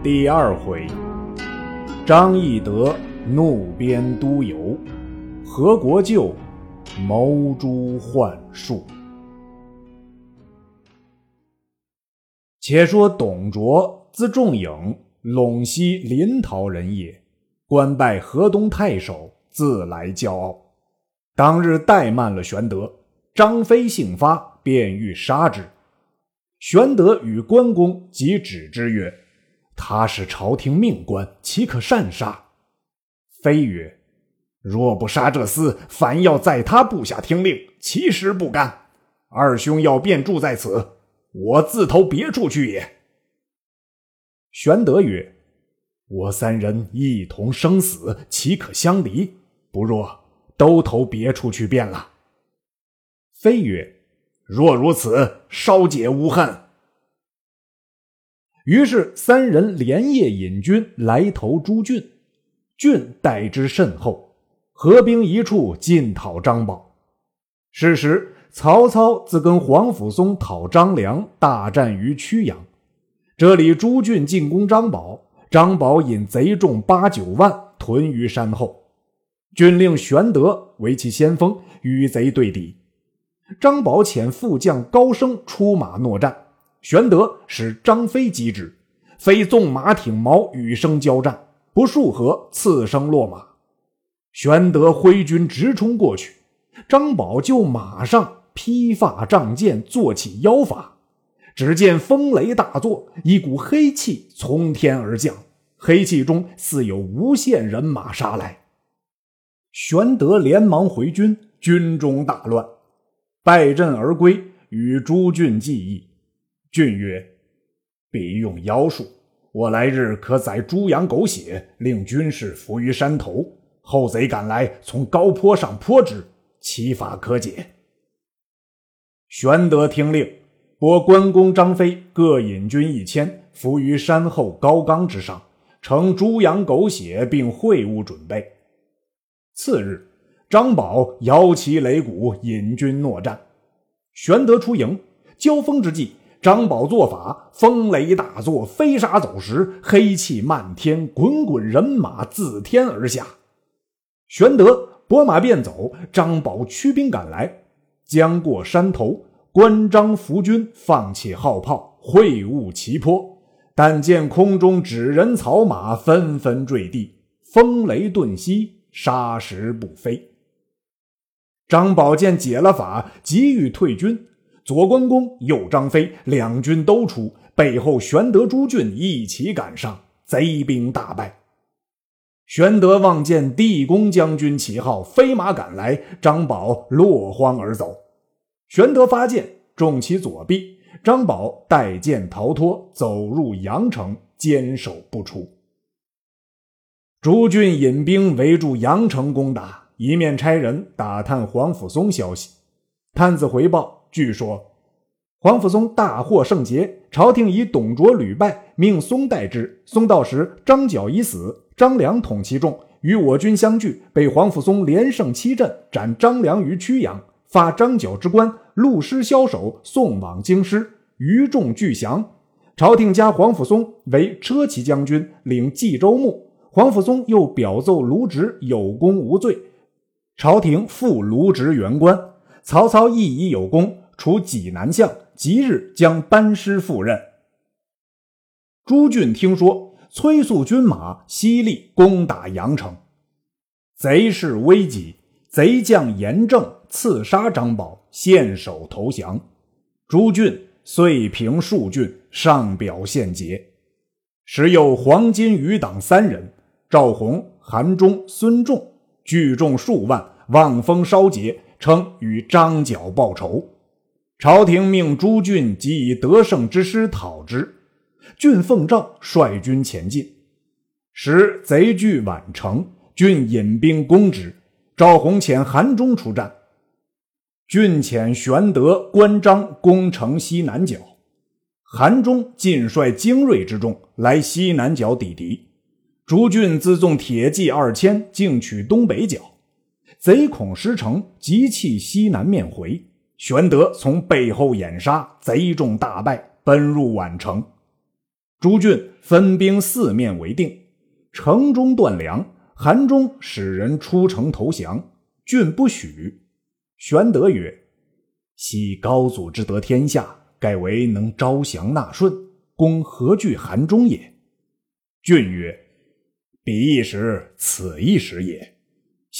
第二回，张翼德怒鞭督邮，何国舅谋诛幻术。且说董卓，字仲颖，陇西临洮人也，官拜河东太守，自来骄傲。当日怠慢了玄德，张飞性发，便欲杀之。玄德与关公即止之曰：“他是朝廷命官，岂可擅杀？”飞曰：“若不杀这厮，反要在他部下听令，其实不干。二兄要便住在此，我自投别处去也。”玄德曰：“我三人一同生死，岂可相离？不若都投别处去便了。”飞曰。若如此，稍解无恨。于是三人连夜引军来投朱俊，俊待之甚厚，合兵一处进讨张宝。是时，曹操自跟黄甫松讨张良，大战于曲阳。这里朱俊进攻张宝，张宝引贼众八九万屯于山后，军令玄德为其先锋，与贼对敌。张宝遣副将高升出马搦战，玄德使张飞击之，飞纵马挺矛与生交战，不数合，刺生落马。玄德挥军直冲过去，张宝就马上披发仗剑，做起妖法。只见风雷大作，一股黑气从天而降，黑气中似有无限人马杀来。玄德连忙回军，军中大乱。败阵而归，与朱俊计议。俊曰：“必用妖术，我来日可宰猪羊狗血，令军士伏于山头。后贼赶来，从高坡上泼之，其法可解。”玄德听令，拨关公、张飞各引军一千，伏于山后高冈之上，盛猪羊狗血，并会物准备。次日。张宝摇旗擂鼓，引军搦战。玄德出营，交锋之际，张宝做法，风雷大作，飞沙走石，黑气漫天，滚滚人马自天而下。玄德拨马便走，张宝驱兵赶来，将过山头，关张伏军放起号炮，会晤齐坡。但见空中纸人草马纷纷坠地，风雷顿息，沙石不飞。张宝见解了法，急欲退军。左关公，右张飞，两军都出，背后玄德、朱俊一起赶上，贼兵大败。玄德望见地公将军旗号飞马赶来，张宝落荒而走。玄德发剑中其左臂，张宝带剑逃脱，走入阳城，坚守不出。朱俊引兵围住阳城攻打。一面差人打探黄甫松消息，探子回报，据说黄甫松大获圣捷，朝廷以董卓屡败，命松代之。松到时，张角已死，张良统其众，与我军相聚，被黄甫松连胜七阵，斩张良于曲阳，发张角之官，录师枭首，送往京师，余众俱降。朝廷加黄甫松为车骑将军，领冀州牧。黄甫松又表奏卢植有功无罪。朝廷复卢植原官，曹操亦已有功，除济南相，即日将班师赴任。朱俊听说，催促军马，犀利攻打阳城。贼势危急，贼将严正刺杀张宝，献首投降。朱俊遂平数郡，上表献捷。时有黄金余党三人：赵弘、韩忠、孙仲。聚众数万，望风烧劫，称与张角报仇。朝廷命朱俊即以得胜之师讨之。俊奉诏率军前进，时贼据宛城，俊引兵攻之。赵弘遣韩忠出战，俊遣玄德、关张攻城西南角，韩忠尽率精锐之众来西南角抵敌。朱俊自纵铁骑二千，进取东北角，贼恐失城，急弃西南面回。玄德从背后掩杀，贼众大败，奔入宛城。诸郡分兵四面围定，城中断粮。韩忠使人出城投降，郡不许。玄德曰：“昔高祖之得天下，盖为能招降纳顺，公何惧韩忠也？”郡曰：“彼一时，此一时也。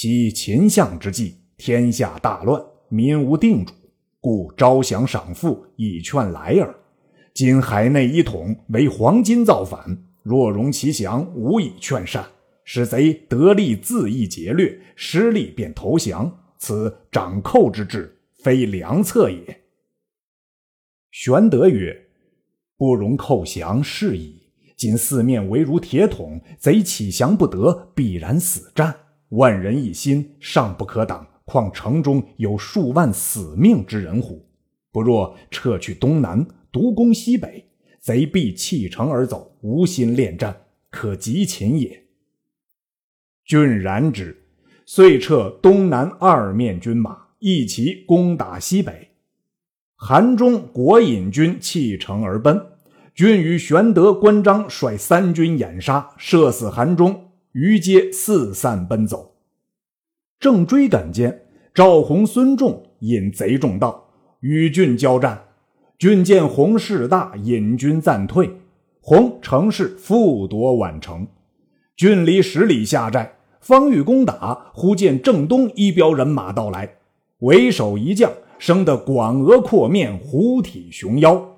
昔秦相之际，天下大乱，民无定主，故招降赏赋，以劝来耳。今海内一统，为黄巾造反，若容其降，无以劝善。”使贼得利自缢劫掠，失利便投降，此掌寇之志，非良策也。玄德曰：“不容寇降，是矣。今四面围如铁桶，贼起降不得，必然死战。万人一心，尚不可挡，况城中有数万死命之人乎？不若撤去东南，独攻西北，贼必弃城而走，无心恋战，可击秦也。”郡然之，遂撤东南二面军马，一齐攻打西北。韩忠国引军弃城而奔，郡与玄德、关张率三军掩杀，射死韩忠，于皆四散奔走。正追赶间，赵弘、孙仲引贼众到，与郡交战。郡见洪势大，引军暂退。洪乘势复夺宛城，郡离十里下寨。方欲攻打，忽见正东一彪人马到来，为首一将生得广额阔面，虎体熊腰。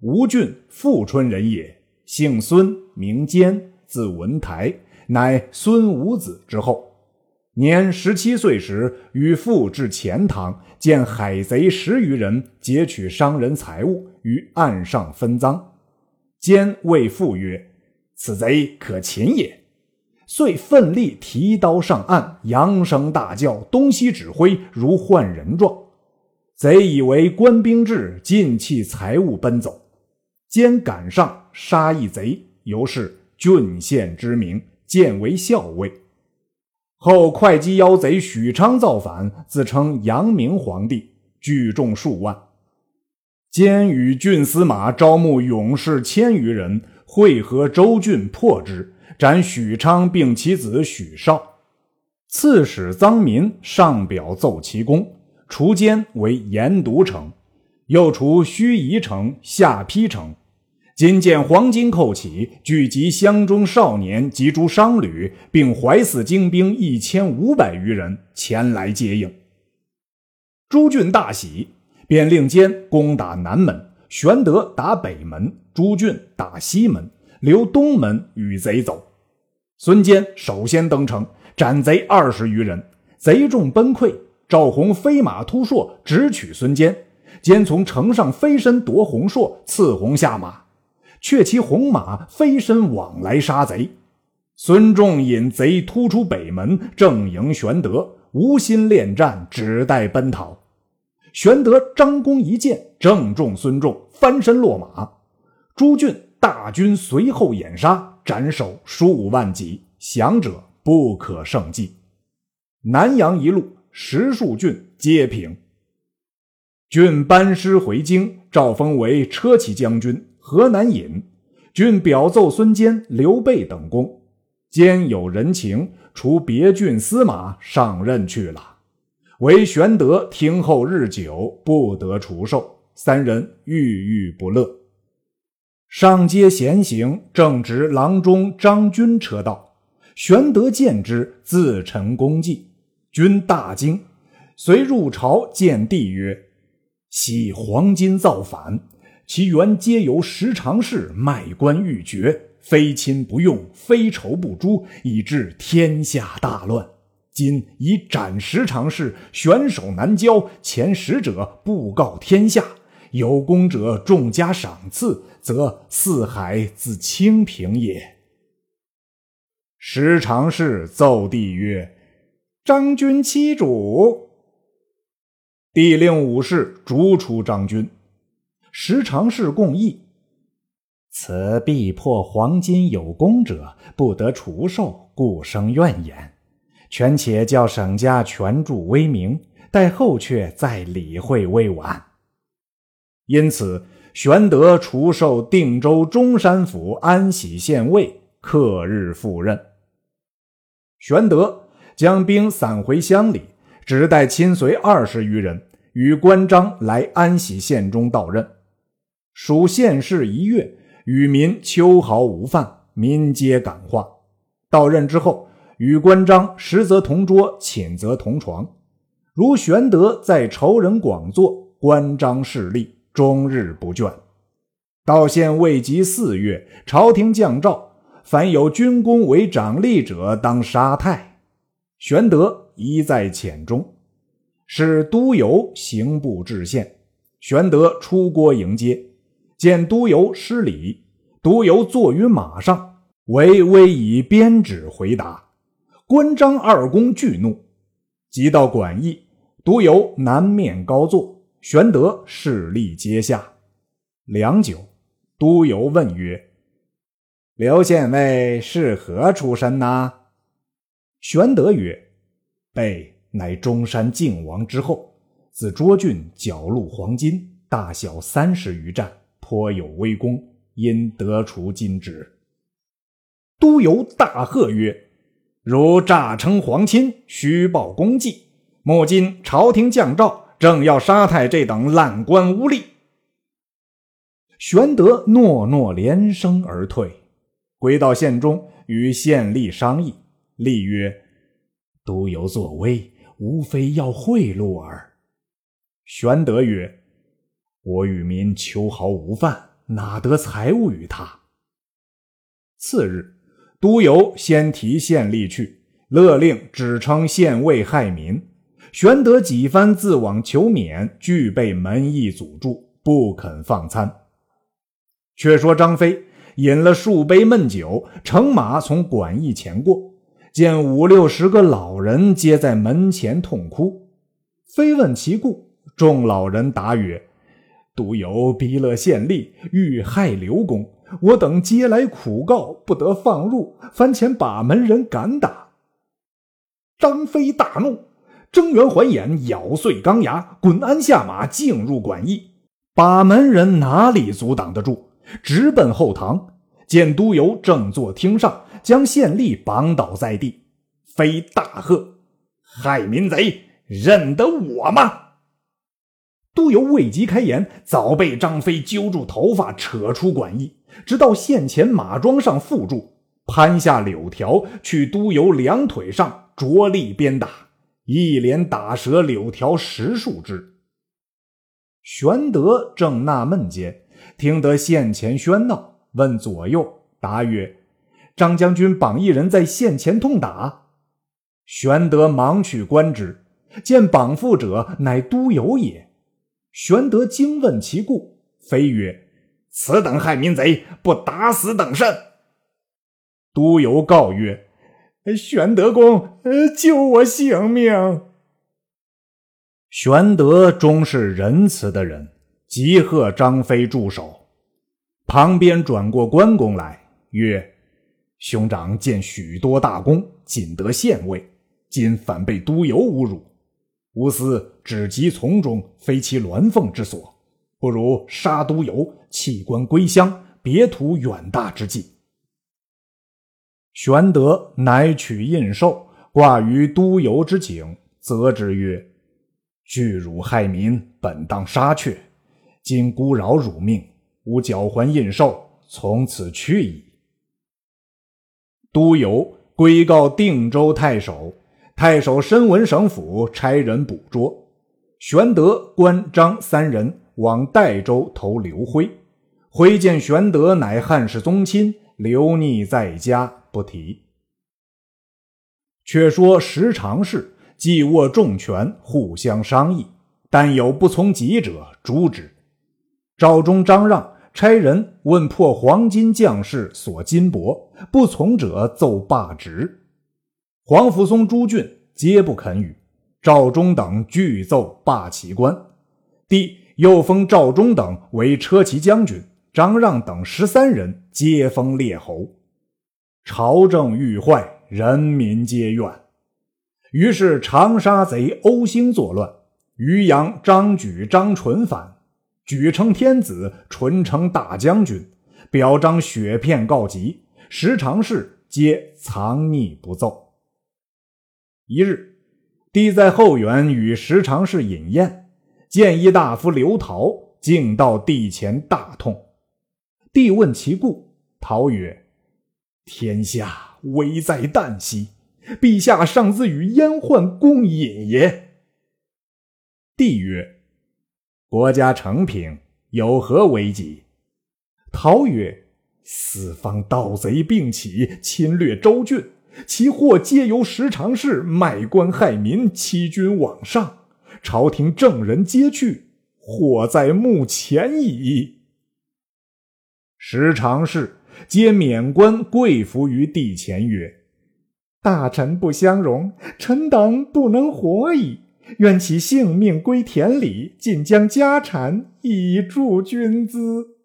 吴郡富春人也，姓孙，名坚，字文台，乃孙武子之后。年十七岁时，与父至钱塘，见海贼十余人劫取商人财物，于岸上分赃。兼谓父曰：“此贼可擒也。”遂奋力提刀上岸，扬声大叫，东西指挥，如唤人状。贼以为官兵至，尽弃财物奔走。兼赶上，杀一贼，由是郡县之名，建为校尉。后会稽妖贼许昌造反，自称阳明皇帝，聚众数万。兼与郡司马招募勇士千余人，会合州郡，破之。斩许昌并其子许绍，刺史臧民上表奏其功，除奸为盐渎城，又除盱眙城、下邳城。今见黄金寇起，聚集乡中少年及诸商旅，并怀泗精兵一千五百余人前来接应。朱俊大喜，便令监攻打南门，玄德打北门，朱俊打西门，留东门与贼走。孙坚首先登城，斩贼二十余人，贼众崩溃。赵弘飞马突硕，直取孙坚。坚从城上飞身夺红硕，刺红下马，却骑红马飞身往来杀贼。孙仲引贼突出北门，正迎玄德，无心恋战，只待奔逃。玄德张弓一箭，正中孙仲，翻身落马。朱俊大军随后掩杀。斩首数万级，降者不可胜计。南阳一路十数郡皆平。郡班师回京，赵封为车骑将军、河南尹。郡表奏孙坚、刘备等功。坚有人情，除别郡司马上任去了。唯玄德听后日久，不得除授，三人郁郁不乐。上街闲行，正值郎中张军车到，玄德见之，自陈功绩。军大惊，遂入朝见帝曰：“昔黄巾造反，其原皆由十常侍卖官鬻爵，非亲不用，非仇不诛，以致天下大乱。今以斩十常侍，悬首南郊，前使者布告天下。”有功者重加赏赐，则四海自清平也。时常侍奏帝曰：“张军欺主。”帝令武士逐出张军。时常是共议：“此必破黄金有功者，不得除授，故生怨言。权且叫省家权助威名，待后阙再理会未晚。”因此，玄德除授定州中山府安喜县尉，克日赴任。玄德将兵散回乡里，只带亲随二十余人，与关张来安喜县中到任。属县事一月，与民秋毫无犯，民皆感化。到任之后，与关张实则同桌，寝则同床。如玄德在仇人广作，关张势力终日不倦。到县未及四月，朝廷降诏，凡有军功为长吏者，当杀太。玄德一在浅中，使督邮刑部至县。玄德出郭迎接，见督邮失礼，督邮坐于马上，唯微以鞭指回答。关张二公惧怒，即到馆驿。独游南面高坐，玄德势力阶下。良久，都游问曰：“刘县尉是何出身呐？”玄德曰：“备乃中山靖王之后，自涿郡缴入黄金，大小三十余战，颇有威功，因得除金职。”都游大喝曰：“如诈称皇亲，虚报功绩！”目今朝廷降诏，正要杀太这等烂官污吏。玄德诺诺连声而退，归到县中，与县吏商议。吏曰：“都邮作威，无非要贿赂耳。”玄德曰：“我与民秋毫无犯，哪得财物与他？”次日，都邮先提县吏去，勒令只称县尉害民。玄德几番自往求免，俱被门役阻住，不肯放参。却说张飞饮了数杯闷酒，乘马从馆驿前过，见五六十个老人皆在门前痛哭。飞问其故，众老人答曰：“独有逼勒县吏，欲害刘公，我等皆来苦告，不得放入，番前把门人敢打。”张飞大怒。睁圆环眼，咬碎钢牙，滚鞍下马，进入馆驿。把门人哪里阻挡得住？直奔后堂，见都邮正坐厅上，将县吏绑倒在地。飞大喝：“害民贼，认得我吗？”都邮未及开言，早被张飞揪住头发，扯出馆驿，直到县前马桩上缚住，攀下柳条，去都邮两腿上着力鞭打。一连打折柳条十数枝。玄德正纳闷间，听得县前喧闹，问左右，答曰：“张将军绑一人在县前痛打。”玄德忙去观之，见绑缚者乃都邮也。玄德惊问其故，飞曰：“此等害民贼，不打死等甚？”都邮告曰。玄德公，救我性命！玄德终是仁慈的人，即喝张飞住手。旁边转过关公来，曰：“兄长见许多大功，仅得县尉，今反被都邮侮辱，吾思只急从中，非其鸾凤之所，不如杀都邮，弃官归乡，别图远大之计。”玄德乃取印绶，挂于都邮之颈，责之曰：“拒辱害民，本当杀却。今孤饶汝命，吾缴还印绶，从此去矣。”都邮归告定州太守，太守申文省府差人捕捉。玄德、关张三人往代州投刘辉，辉见玄德乃汉室宗亲，留匿在家。不提。却说时常事，既握重权，互相商议，但有不从己者，诛之。赵忠、张让差人问破黄金将士所金帛，不从者奏罢职。黄甫松、朱俊皆不肯与。赵忠等俱奏罢其官。帝又封赵忠等为车骑将军，张让等十三人皆封列侯。朝政愈坏，人民皆怨。于是长沙贼欧兴作乱，于阳张举、张纯反，举称天子，纯称大将军，表彰雪片告急，时常侍皆藏匿不奏。一日，帝在后园与时常侍饮宴，见一大夫刘陶，竟到帝前大痛。帝问其故，陶曰：“天下危在旦夕，陛下尚自与阉宦共饮也。”帝曰。国家成平，有何危急？陶曰：“四方盗贼并起，侵略州郡，其祸皆由时常侍卖官害民，欺君罔上。朝廷正人皆去，祸在目前矣。”时常侍皆免官，跪伏于地前曰：“大臣不相容，臣等不能活矣。”愿其性命归田里，尽将家产以助军资。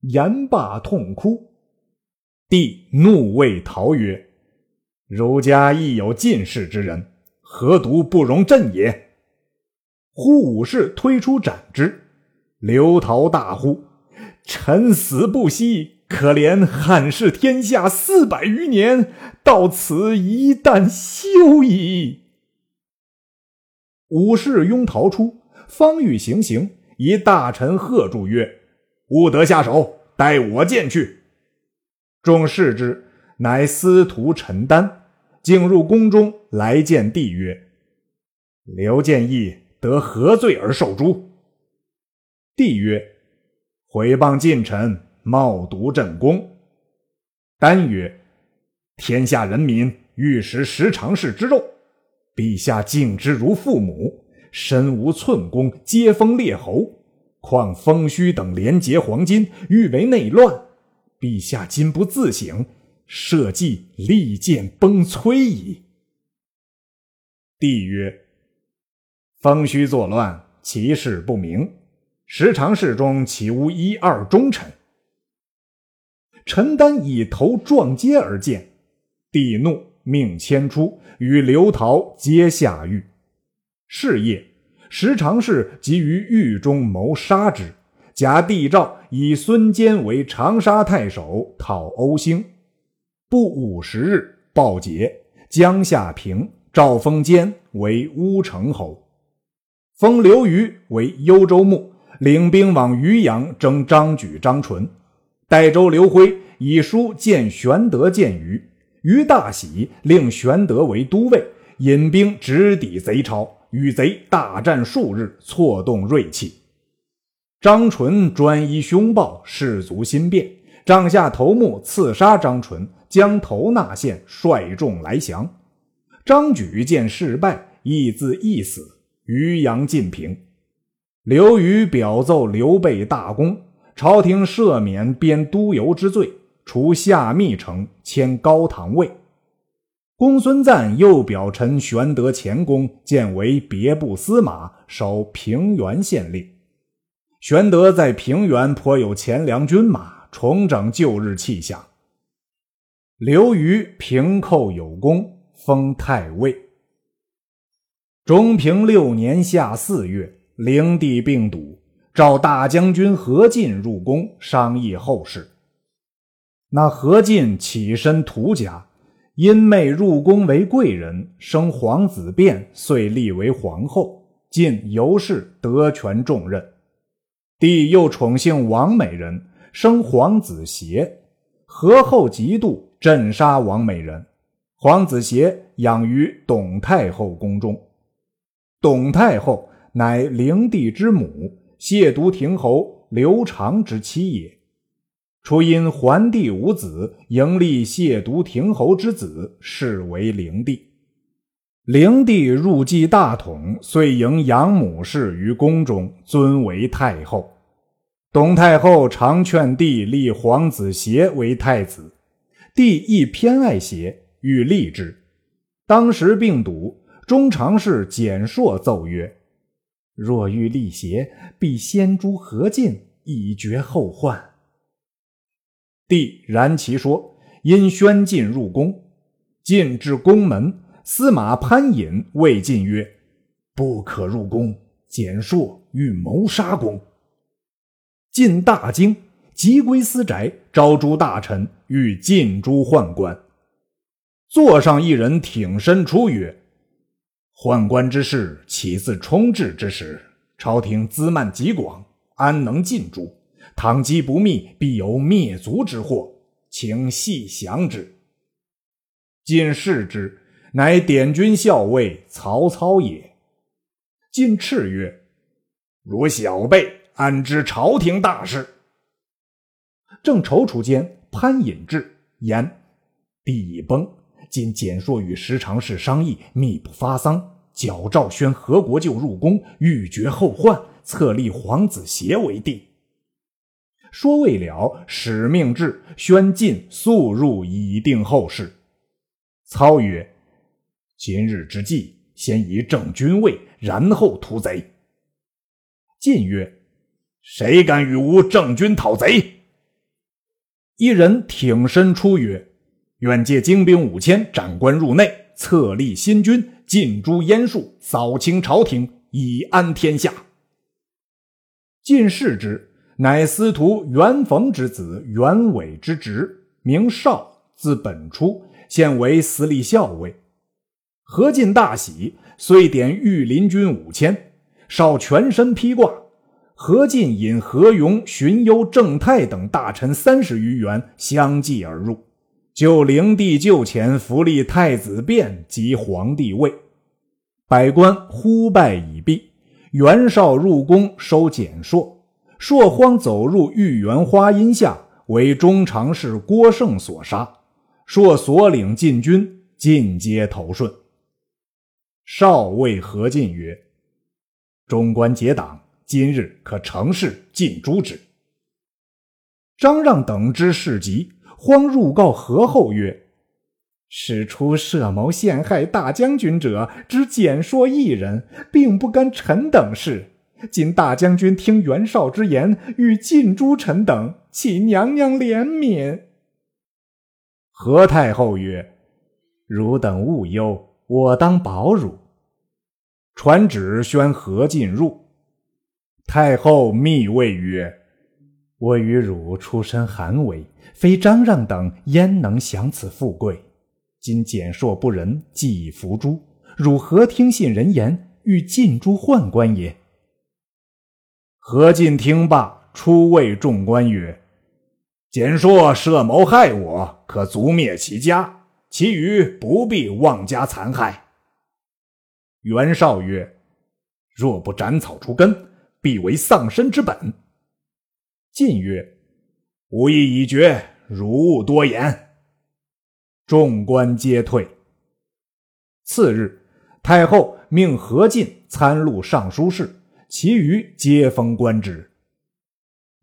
言罢痛哭。帝怒谓陶曰：“儒家亦有进士之人，何独不容朕也？”呼武士推出斩之。刘陶大呼：“臣死不息！可怜汉室天下四百余年，到此一旦休矣。”武士拥逃出，方欲行刑，一大臣喝住曰：“勿得下手，待我见去。”众视之，乃司徒陈丹，进入宫中来见帝曰：“刘建义得何罪而受诛？”帝曰：“毁谤近臣，冒渎朕宫。”丹曰：“天下人民欲食十常侍之肉。”陛下敬之如父母，身无寸功，皆封列侯。况封虚等连结黄金，欲为内乱。陛下今不自省，社稷利剑崩摧矣。帝曰：“方虚作乱，其事不明。十常侍中岂无一二忠臣？”陈丹以头撞阶而见，帝怒。命迁出，与刘陶皆下狱。是夜，时常侍即于狱中谋杀之。假帝诏以孙坚为长沙太守，讨欧兴。不五十日，报捷，江夏平。赵封坚为乌程侯，封刘虞为幽州牧，领兵往渔阳征张举、张纯。代州刘辉以书见玄德，见虞。于大喜，令玄德为都尉，引兵直抵贼巢，与贼大战数日，挫动锐气。张纯专一凶暴，士卒心变，帐下头目刺杀张纯，将头纳县，率众来降。张举见事败，亦自缢死。渔阳尽平。刘虞表奏刘备大功，朝廷赦免编督邮之罪。除下密城，迁高唐尉。公孙瓒又表陈玄德前功，建为别部司马，守平原县令。玄德在平原颇有钱粮军马，重整旧日气象。刘虞平寇有功，封太尉。中平六年夏四月，灵帝病笃，召大将军何进入宫商议后事。那何进起身屠家，因妹入宫为贵人，生皇子辩，遂立为皇后。进由是得权重任。帝又宠幸王美人，生皇子协。何后嫉妒，镇杀王美人。皇子协养于董太后宫中。董太后乃灵帝之母，亵渎亭侯刘长之妻也。初因桓帝无子，迎立亵渎亭侯之子，是为灵帝。灵帝入继大统，遂迎养母氏于宫中，尊为太后。董太后常劝帝立皇子协为太子，帝亦偏爱邪，欲立之。当时病笃，中常侍简硕奏曰：“若欲立邪，必先诛何进，以绝后患。”帝然其说，因宣进入宫，进至宫门，司马潘隐谓进曰：“不可入宫，简硕欲谋杀公。”进大京，即归私宅，招诸大臣，欲进诸宦官。座上一人挺身出曰：“宦官之事，岂自冲至之时？朝廷资蔓极广，安能尽诛？倘机不密，必有灭族之祸，请细详之。”进视之，乃典军校尉曹操也。进斥曰：“汝小辈，安知朝廷大事？”正踌躇间，潘隐至，言：“地已崩。”今简硕与石常侍商议，密不发丧，矫诏宣何国舅入宫，欲绝后患，册立皇子协为帝。说未了，使命至，宣进速入，以定后事。操曰：“今日之计，先以正军位，然后屠贼。”晋曰：“谁敢与吾正军讨贼？”一人挺身出曰。愿借精兵五千，斩官入内，册立新君，尽诛阉术，扫清朝廷，以安天下。进视之，乃司徒袁逢之子袁伟之侄，名绍，字本初，现为司隶校尉。何进大喜，遂点御林军五千，绍全身披挂。何进引何勇、荀攸、郑泰等大臣三十余员相继而入。就灵帝就前扶立太子辩及皇帝位，百官呼拜已毕。袁绍入宫收简硕，硕荒走入御园花荫下，为中常侍郭盛所杀。硕所领禁军尽皆投顺。少尉何进曰：“中官结党，今日可乘势尽诛之。”张让等之事急。慌入告何后曰：“使出设谋陷害大将军者，只简硕一人，并不干臣等事。今大将军听袁绍之言，欲尽诛臣等，启娘娘怜悯。”何太后曰：“汝等勿忧，我当保汝。”传旨宣何进入。太后密谓曰：“我与汝出身寒微。”非张让等焉能享此富贵？今简硕不仁，既已伏诛，汝何听信人言，欲尽诛宦官也？何进听罢，出谓众官曰：“简硕设谋害我，可族灭其家，其余不必妄加残害。”袁绍曰：“若不斩草除根，必为丧身之本。”晋曰：“吾意已决。”如勿多言。众官皆退。次日，太后命何进参录尚书事，其余皆封官职。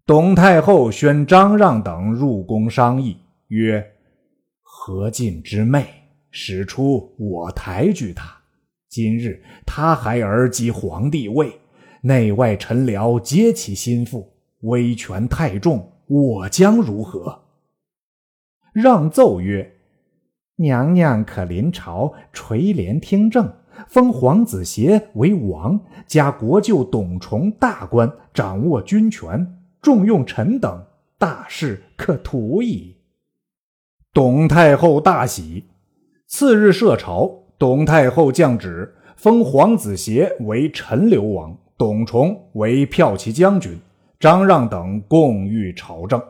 董太后宣张让等入宫商议，曰：“何进之妹，使出我抬举他。今日他孩儿即皇帝位，内外臣僚皆其心腹，威权太重，我将如何？”让奏曰：“娘娘可临朝垂帘听政，封皇子协为王，加国舅董崇大官，掌握军权，重用臣等，大事可图矣。”董太后大喜。次日设朝，董太后降旨，封皇子协为陈留王，董崇为骠骑将军，张让等共御朝政。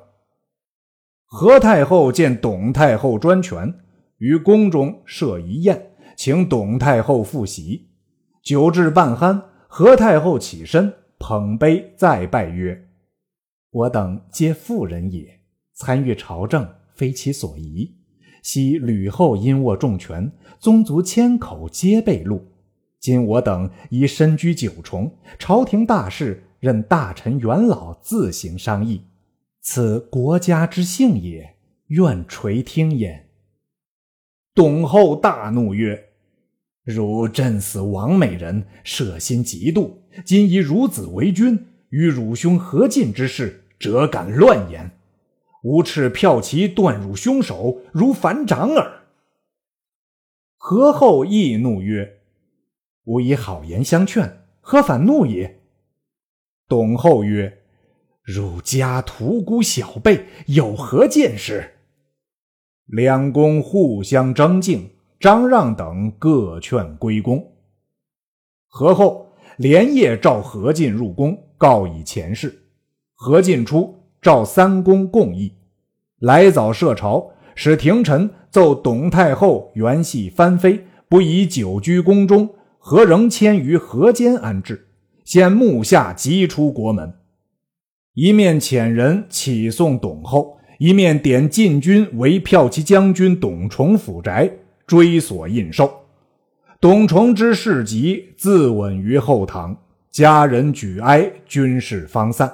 何太后见董太后专权，于宫中设一宴，请董太后复席。酒至半酣，何太后起身捧杯再拜曰：“我等皆妇人也，参与朝政非其所宜。昔吕后因握重权，宗族千口皆被戮。今我等已身居九重，朝廷大事任大臣元老自行商议。”此国家之幸也，愿垂听焉。董后大怒曰：“汝震死王美人，舍心嫉妒，今以汝子为君，与汝兄何进之事，辄敢乱言？吾斥骠骑断汝凶手，如反掌耳。”何后亦怒曰：“吾以好言相劝，何反怒也？”董后曰。汝家屠沽小辈，有何见识？”两公互相争竞，张让等各劝归宫。何后连夜召何进入宫，告以前事。何进出，召三公共议。来早设朝，使廷臣奏董太后原系藩妃，不宜久居宫中，何仍迁于河间安置？现目下急出国门。一面遣人启送董后，一面点禁军围骠骑将军董崇府宅，追索印绶。董崇之事急，自刎于后堂，家人举哀，军事方散。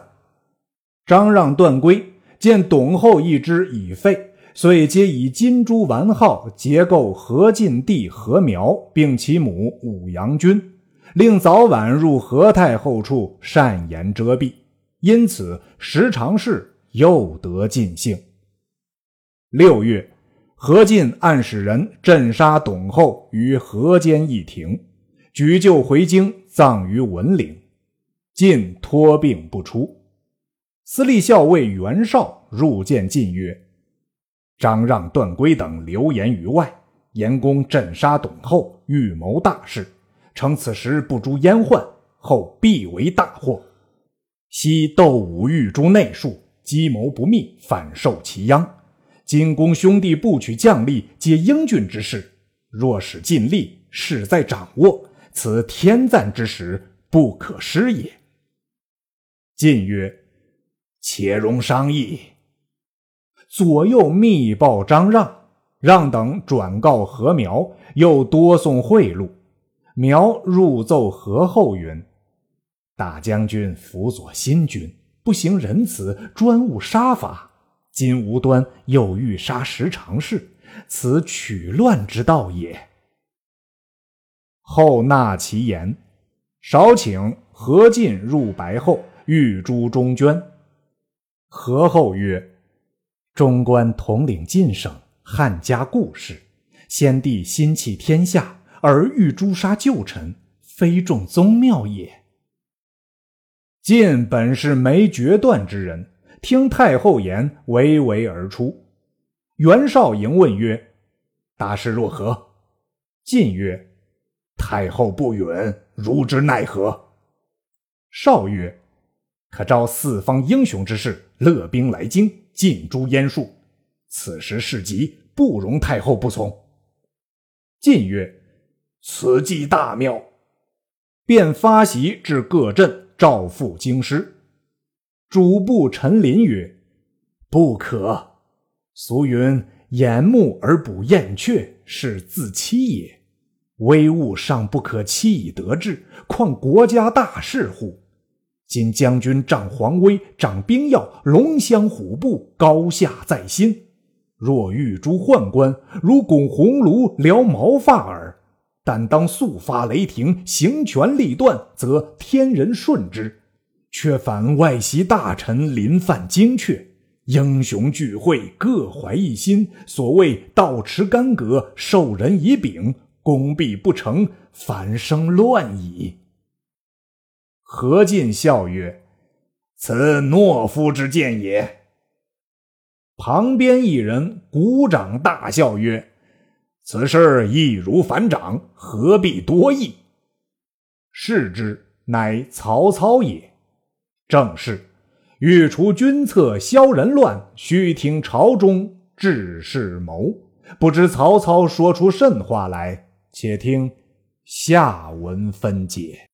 张让、段归。见董后一支已废，遂皆以金珠丸号结构何进弟何苗，并其母武阳君，令早晚入何太后处善言遮蔽，因此时常事又得尽兴。六月，何进暗使人镇杀董后于河间一亭，举柩回京，葬于文陵。晋托病不出。司隶校尉袁绍入见晋曰：“张让、段珪等流言于外，言公镇杀董后，预谋大事，称此时不诛阉宦，后必为大祸。昔窦武欲诛内庶，计谋不密，反受其殃。今公兄弟不取将吏，皆英俊之士，若使尽力，势在掌握，此天赞之时，不可失也。”晋曰。且容商议。左右密报张让，让等转告何苗，又多送贿赂。苗入奏何后云：“大将军辅佐新君，不行仁慈，专务杀伐。今无端又欲杀十常侍，此取乱之道也。”后纳其言，少请何进入白后，欲诛中涓。何后曰：“中官统领晋省，汉家故事。先帝心弃天下，而欲诛杀旧臣，非重宗庙也。”晋本是没决断之人，听太后言，唯唯而出。袁绍迎问曰：“大事若何？”晋曰：“太后不允，如之奈何？”绍曰：可召四方英雄之士，勒兵来京，尽诛阉术。此时事急，不容太后不从。晋曰：“此计大妙。”便发檄至各镇，召赴京师。主簿陈琳曰：“不可。俗云：眼目而不厌雀，是自欺也。微物尚不可欺以得志，况国家大事乎？”今将军仗皇威，掌兵要，龙骧虎步，高下在心。若欲诛宦官，如拱红炉燎毛发耳。但当速发雷霆，行权力断，则天人顺之。却反外袭大臣，临犯精确，英雄聚会，各怀一心。所谓道持干戈，授人以柄，功必不成，反生乱矣。何进笑曰：“此懦夫之见也。”旁边一人鼓掌大笑曰：“此事易如反掌，何必多议？”视之，乃曹操也。正是：“欲除君侧，消人乱，须听朝中志士谋。”不知曹操说出甚话来？且听下文分解。